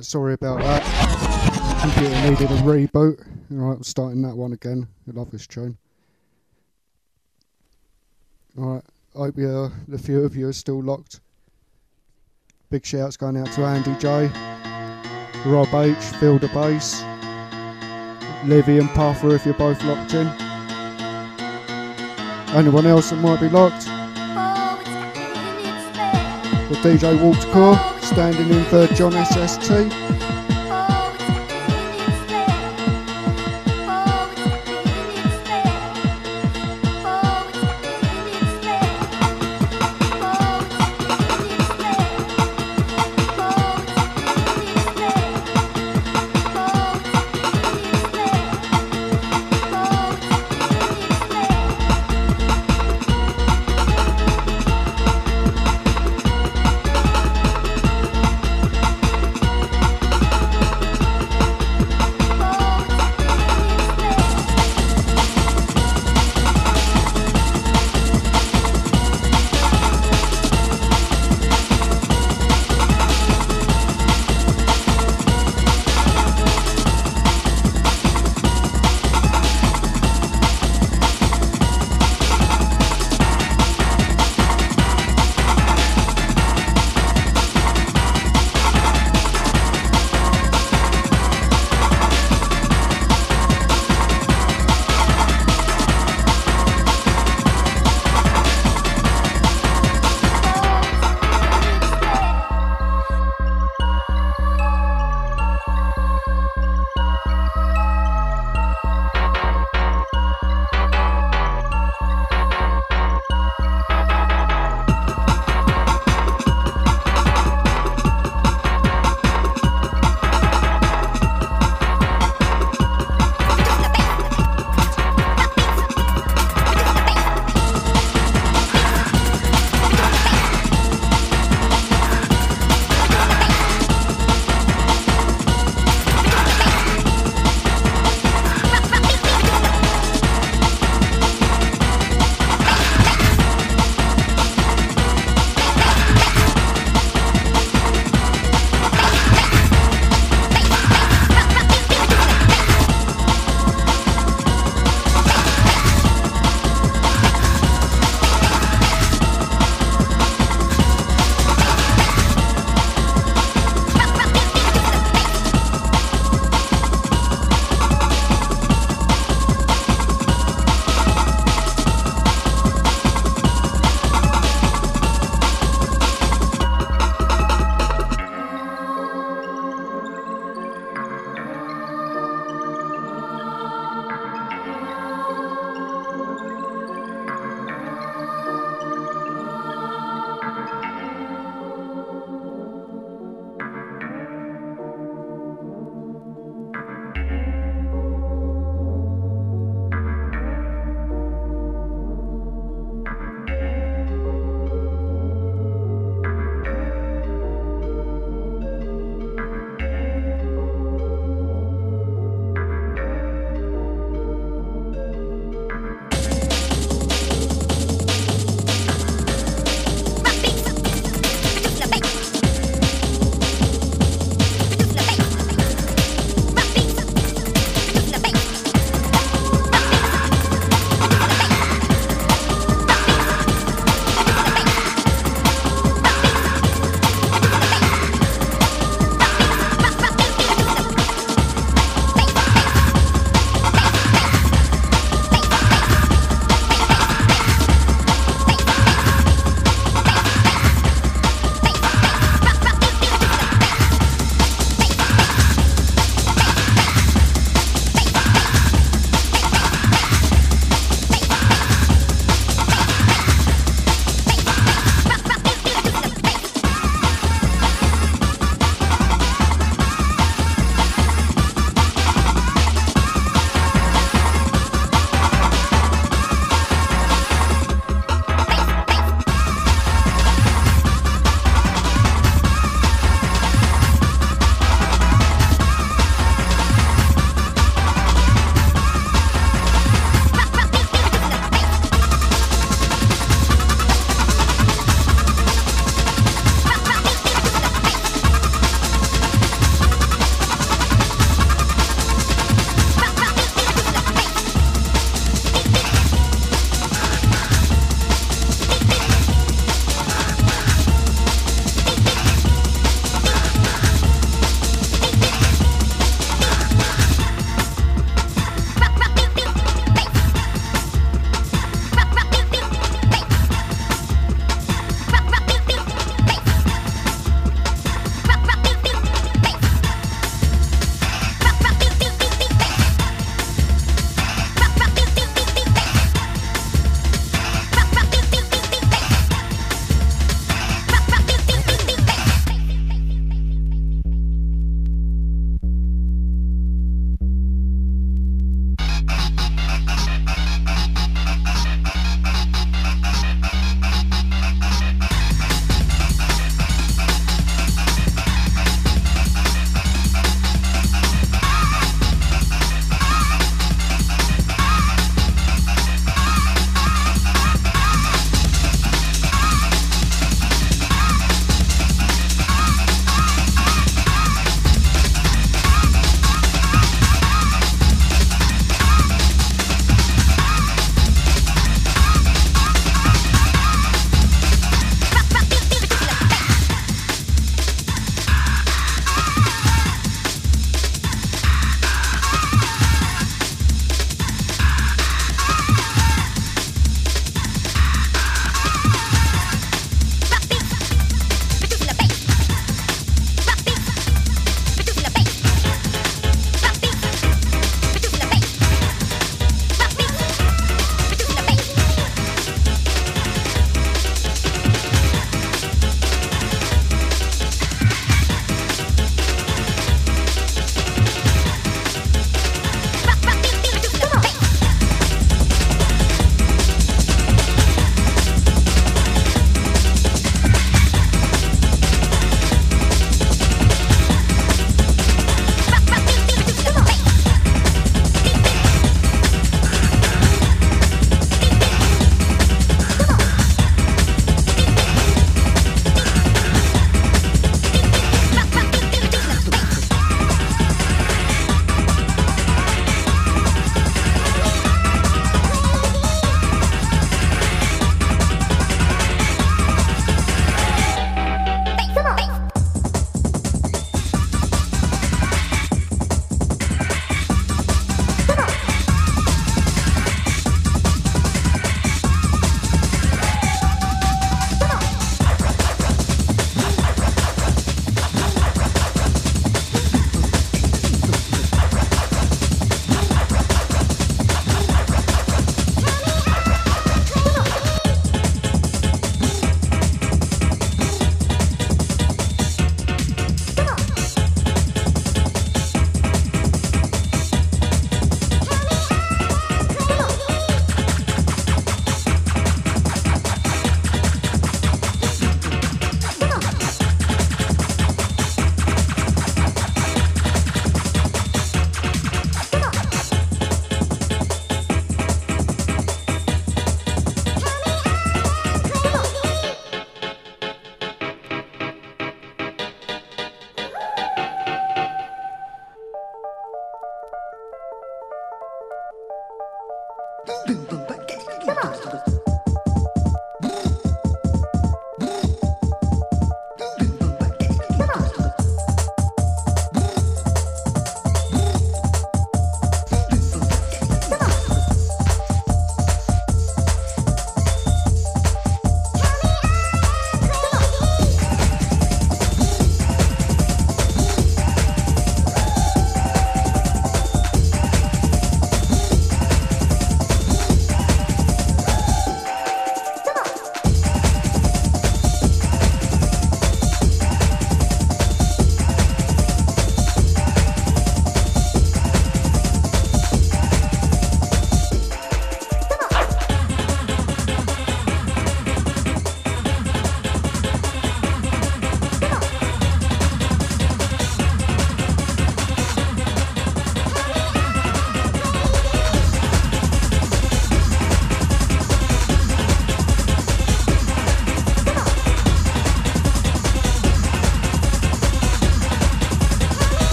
Right, sorry about that. Computer needed a reboot. Alright, I'm starting that one again. I love this tune. Alright, I hope uh, the few of you are still locked. Big shouts going out to Andy J, Rob H, Fielder Bass, Livy and Puffer if you're both locked in. Anyone else that might be locked? The DJ Warpedcore, standing in for Jon SST.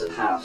These are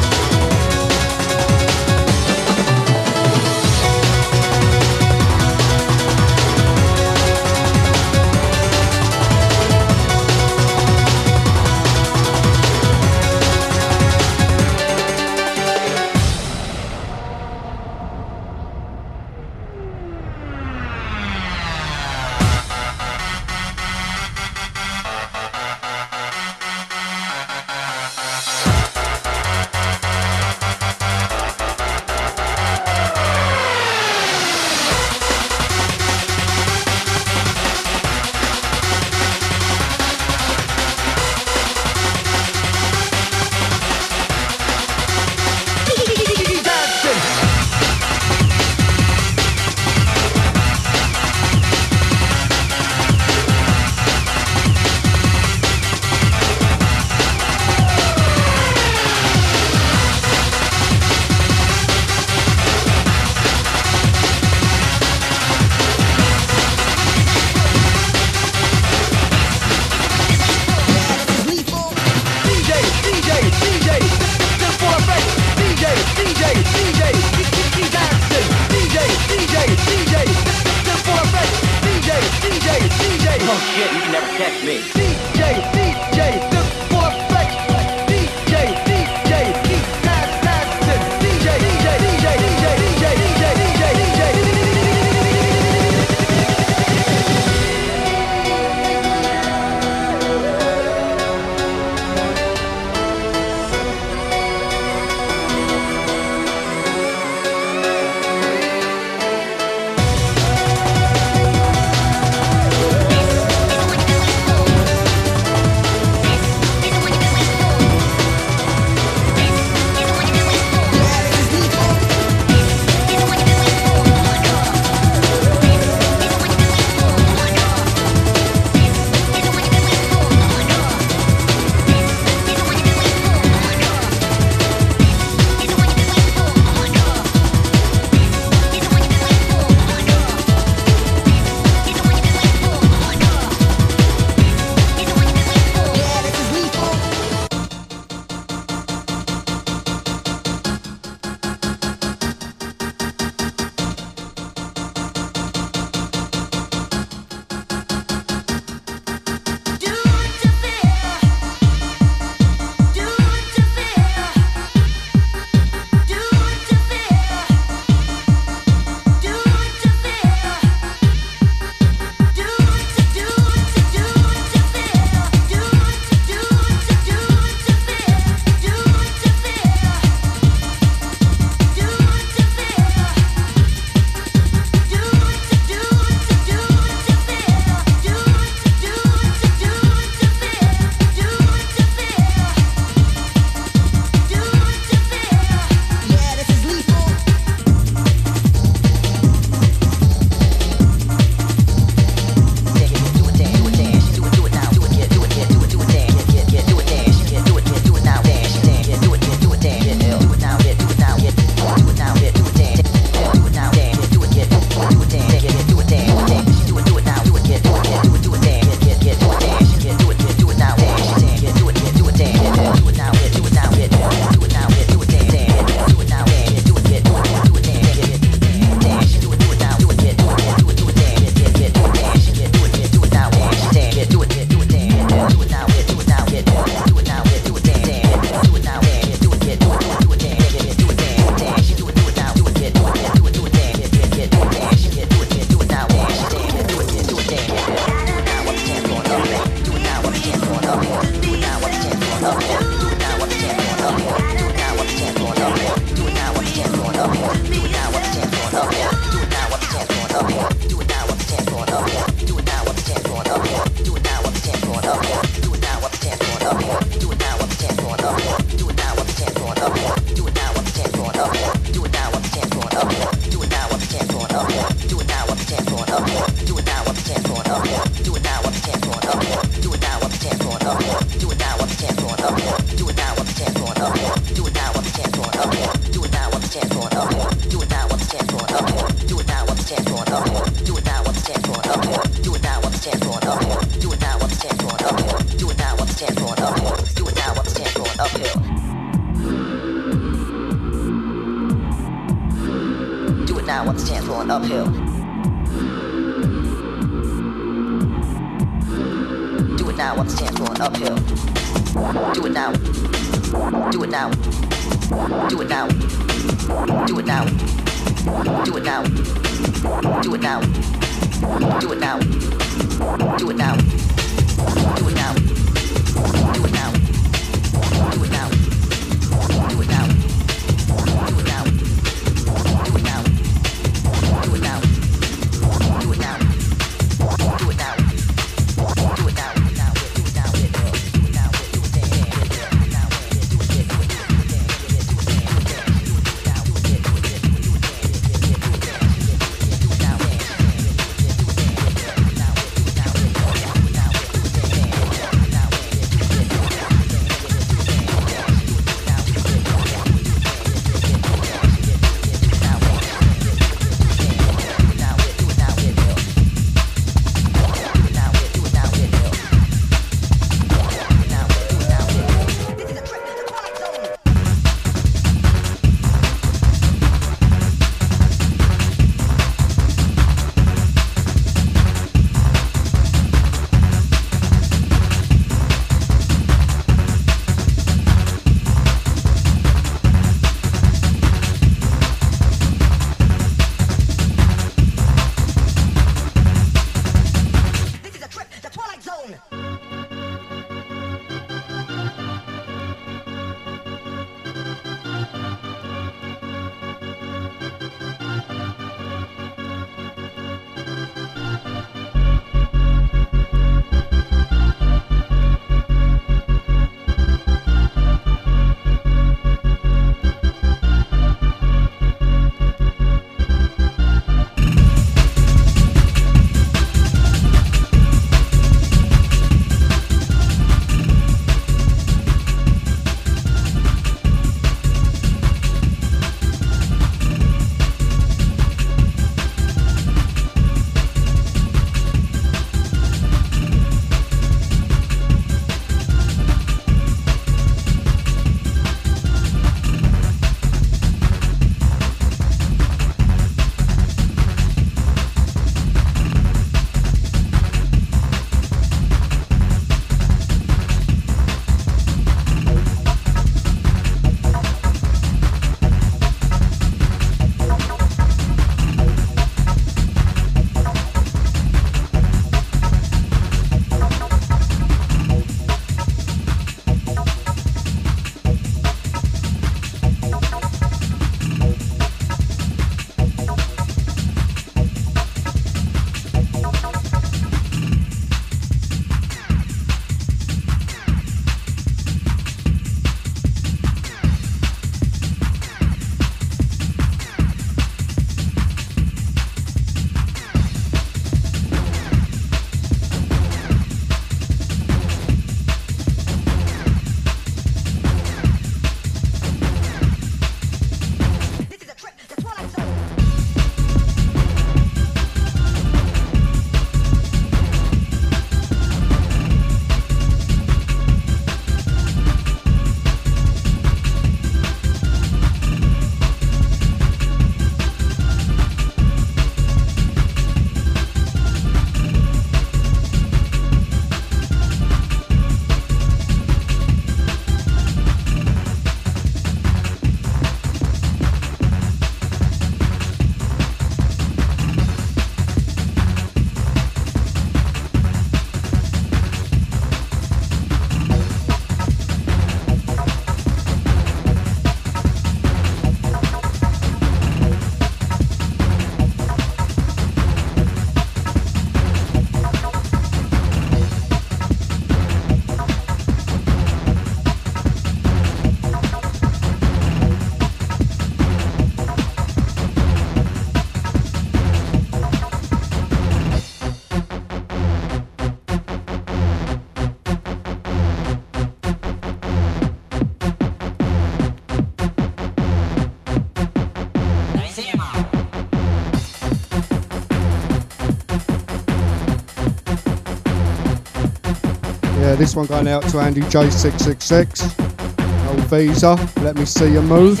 this one going out to Andy J666. Old Visa, let me see you move.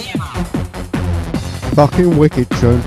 Fucking wicked tune.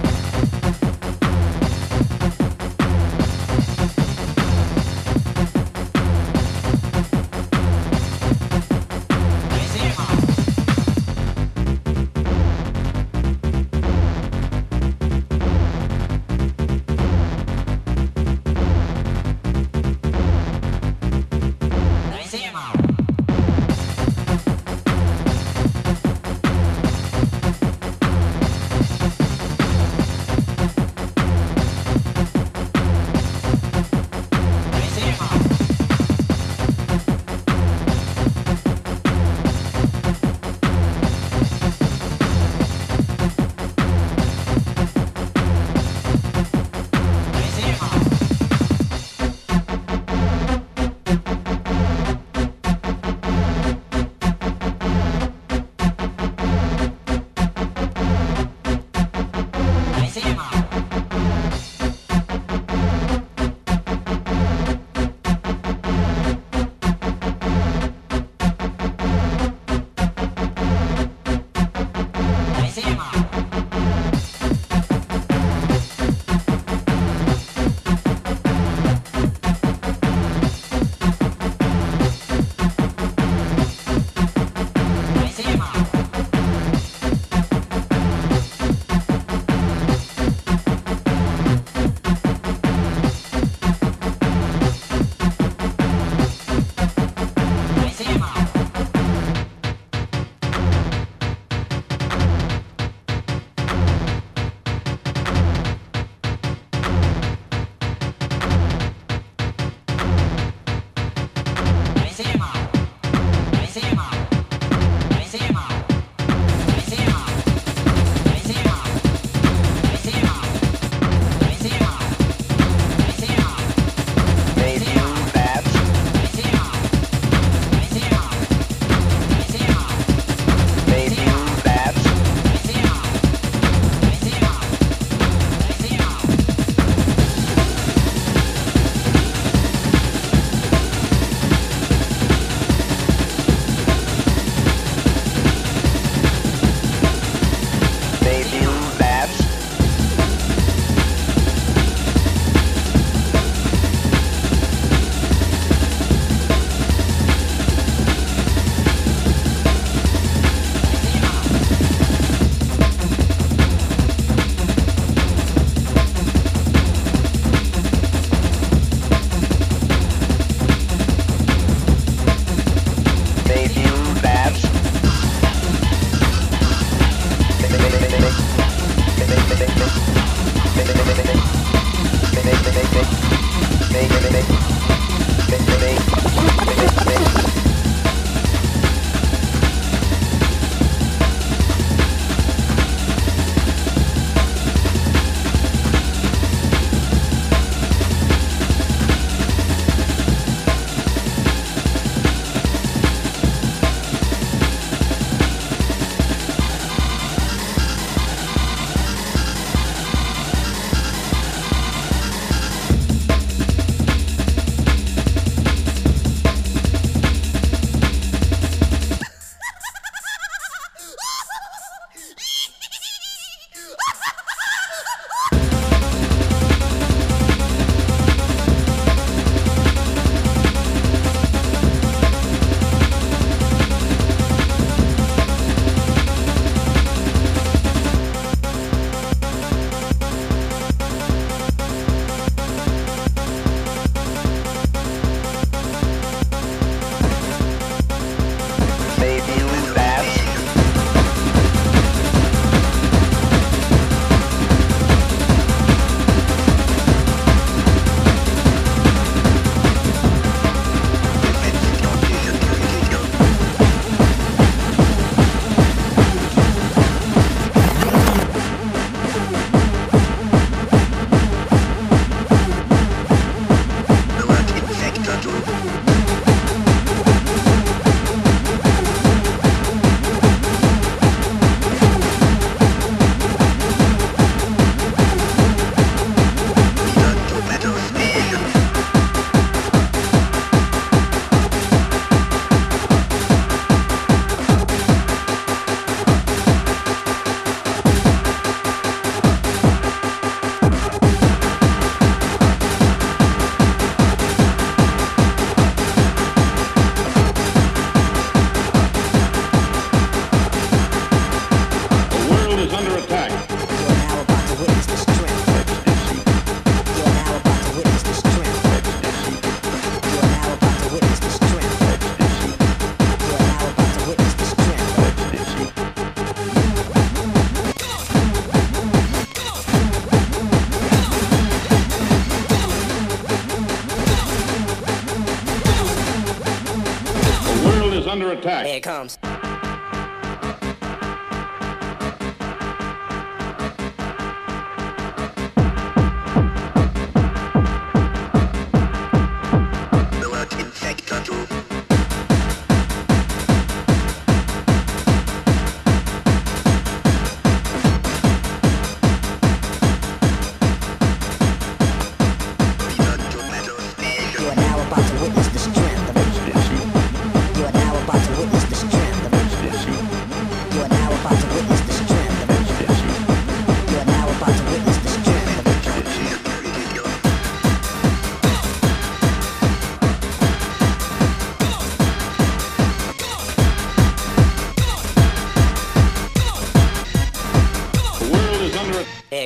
attack. Here it comes.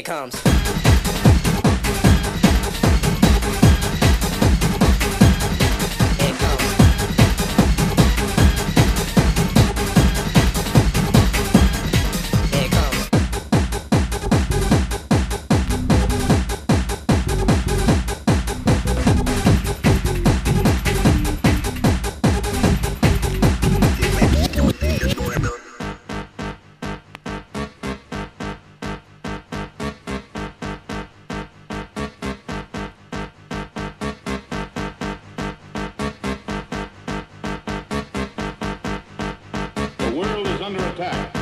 comes. world is under attack.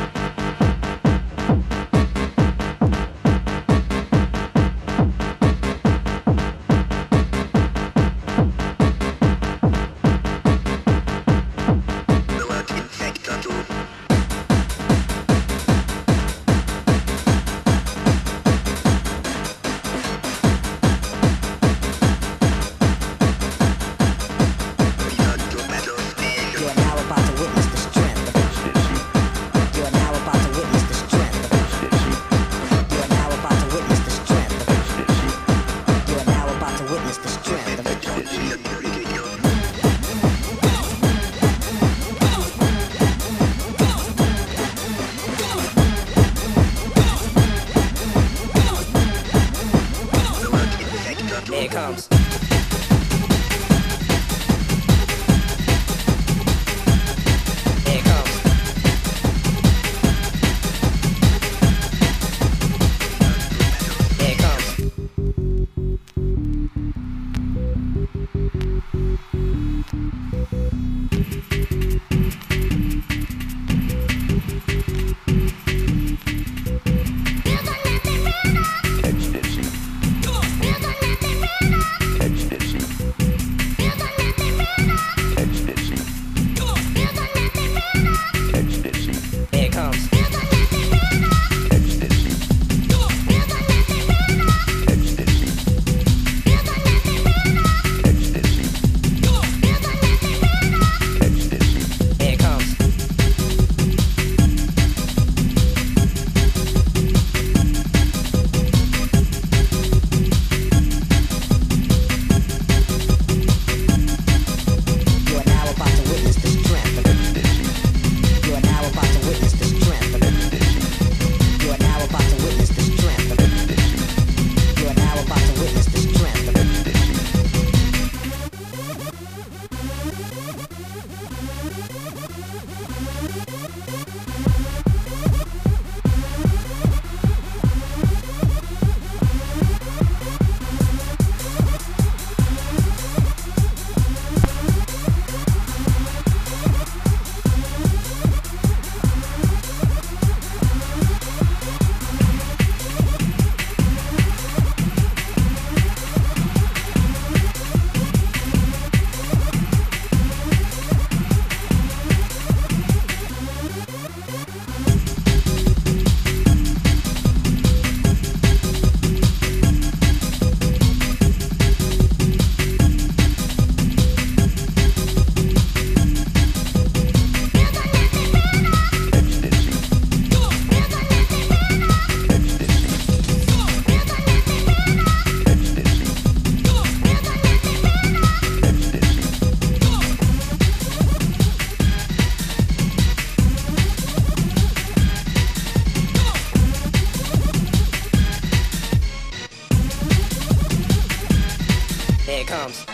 times.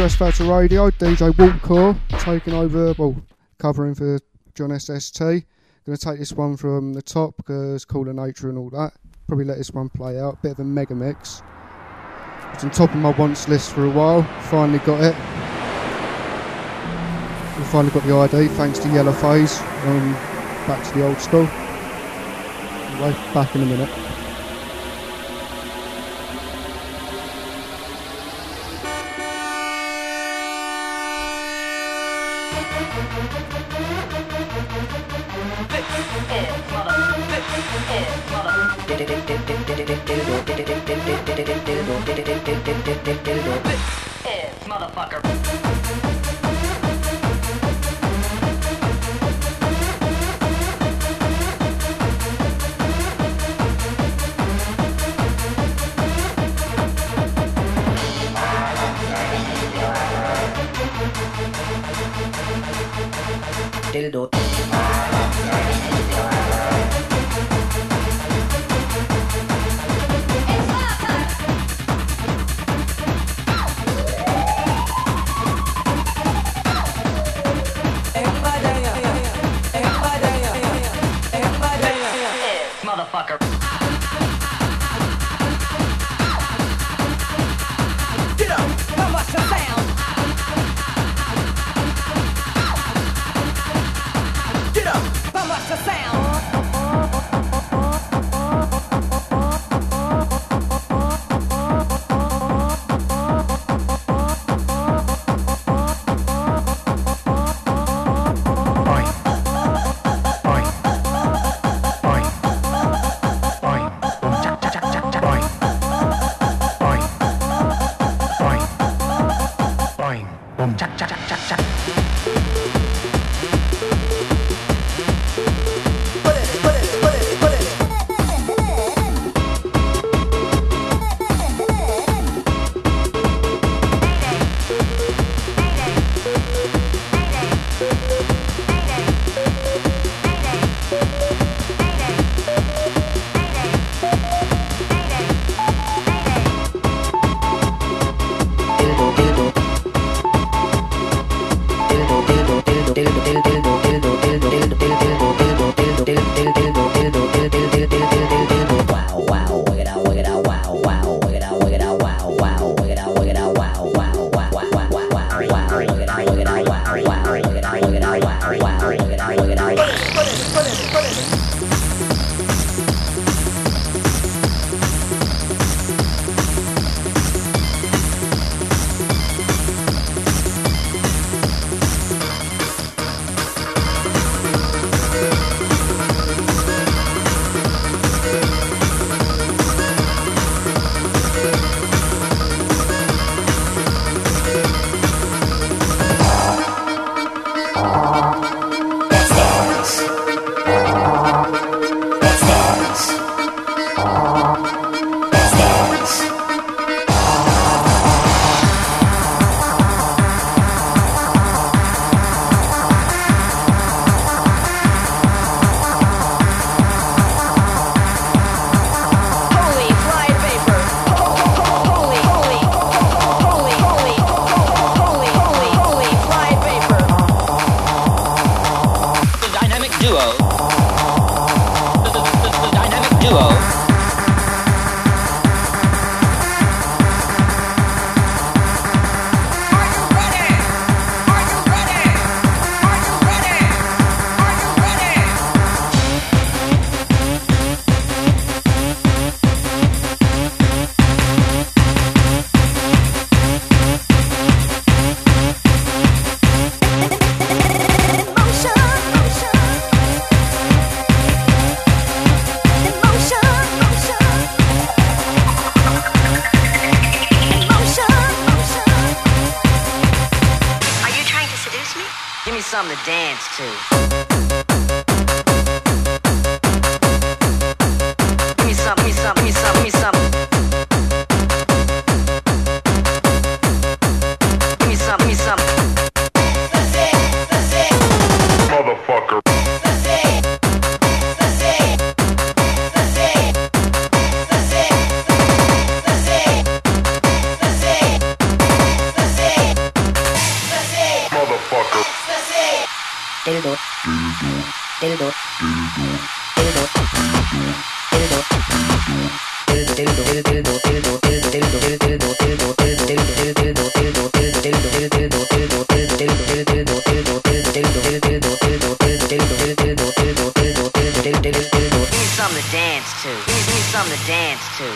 Stress Factor Radio. DJ Warpedcore taking over, well, covering for Jon SST. Going to take this one from the top because Call of Nature and all that. Probably let this one play out. Bit of a mega mix. It's on top of my wants list for a while. Finally got it. We finally got the ID thanks to Yellow Phase. Um, back to the old school. Anyway, back in a minute. Dildo. Dance to. Need need something to dance to.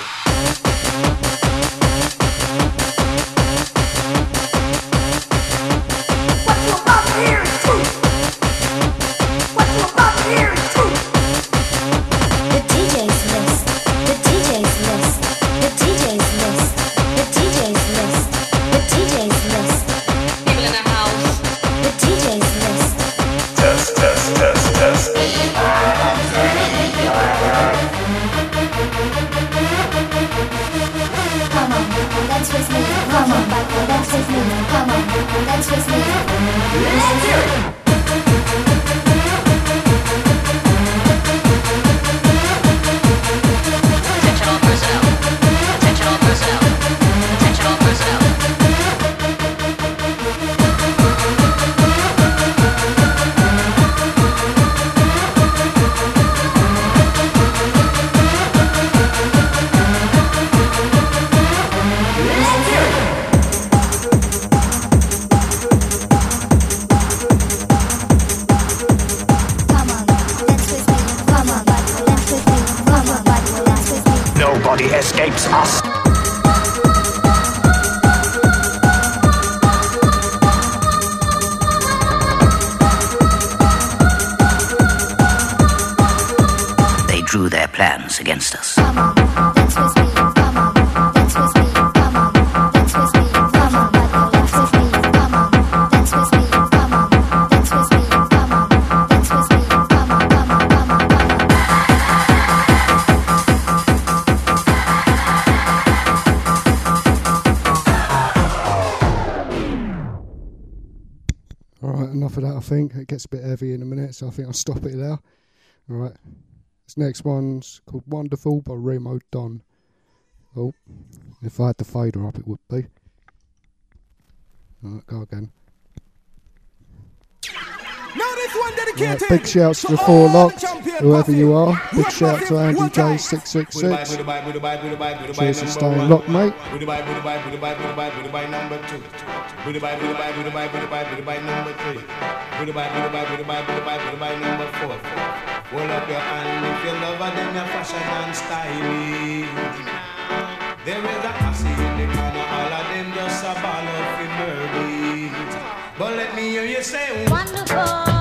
Gets a bit heavy in a minute, so I think I'll stop it there. All right, this next one's called "Wonderful" by Remo Don. Oh, if I had the fader up, it would be. All right, go again. Now this one Right, big shouts to the four all locked, the champion whoever you are. Big shout to Andy J time. six six Goodbye, six. goodbye, goodbye, goodbye, goodbye, Cheers for number staying locked, mate. Hold up your hand if you love her, then you're fashion and stylish. There is a hussy in the corner, all of them just a ball hear you say, Wonderful.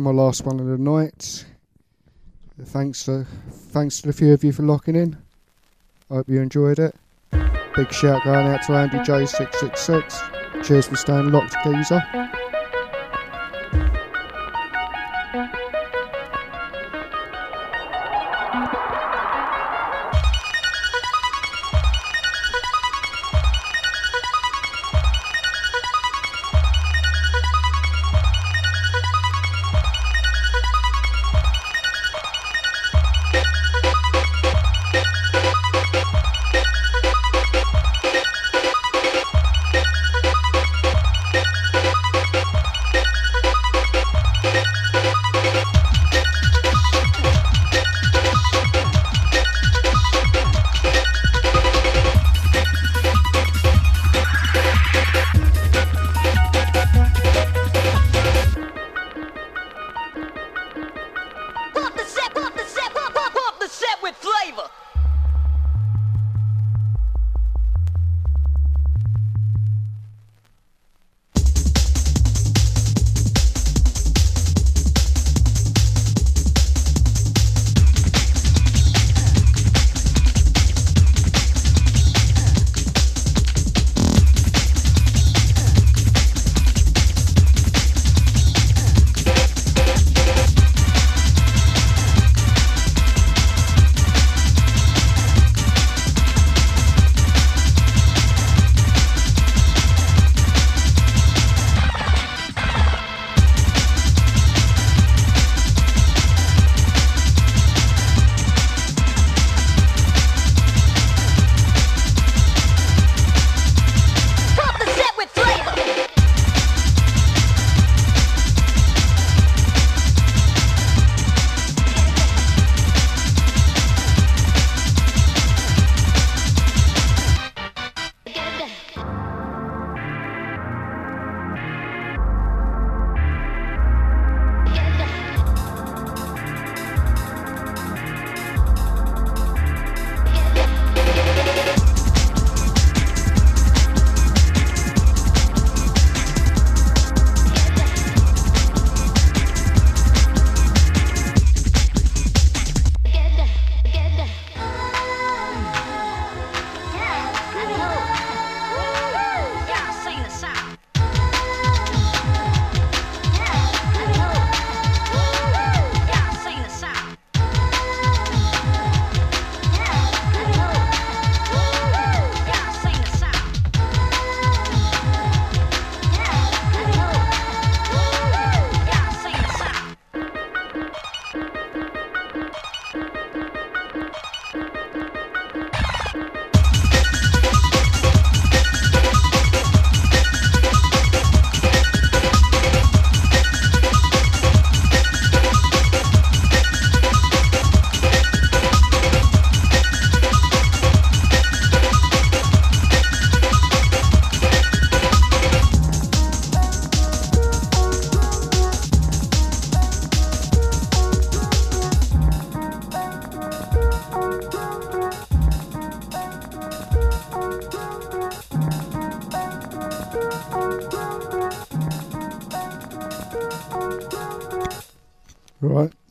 My last one of the night. Thanks to thanks to the few of you for locking in. I Hope you enjoyed it. Big shout going out to Andy J666. Cheers for staying locked, geezer.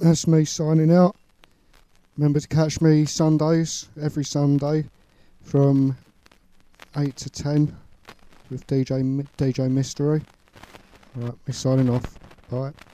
That's me signing out. Remember to catch me Sundays, every Sunday, from 8 to 10 with DJ, DJ Mystery. Right, me signing off. Bye.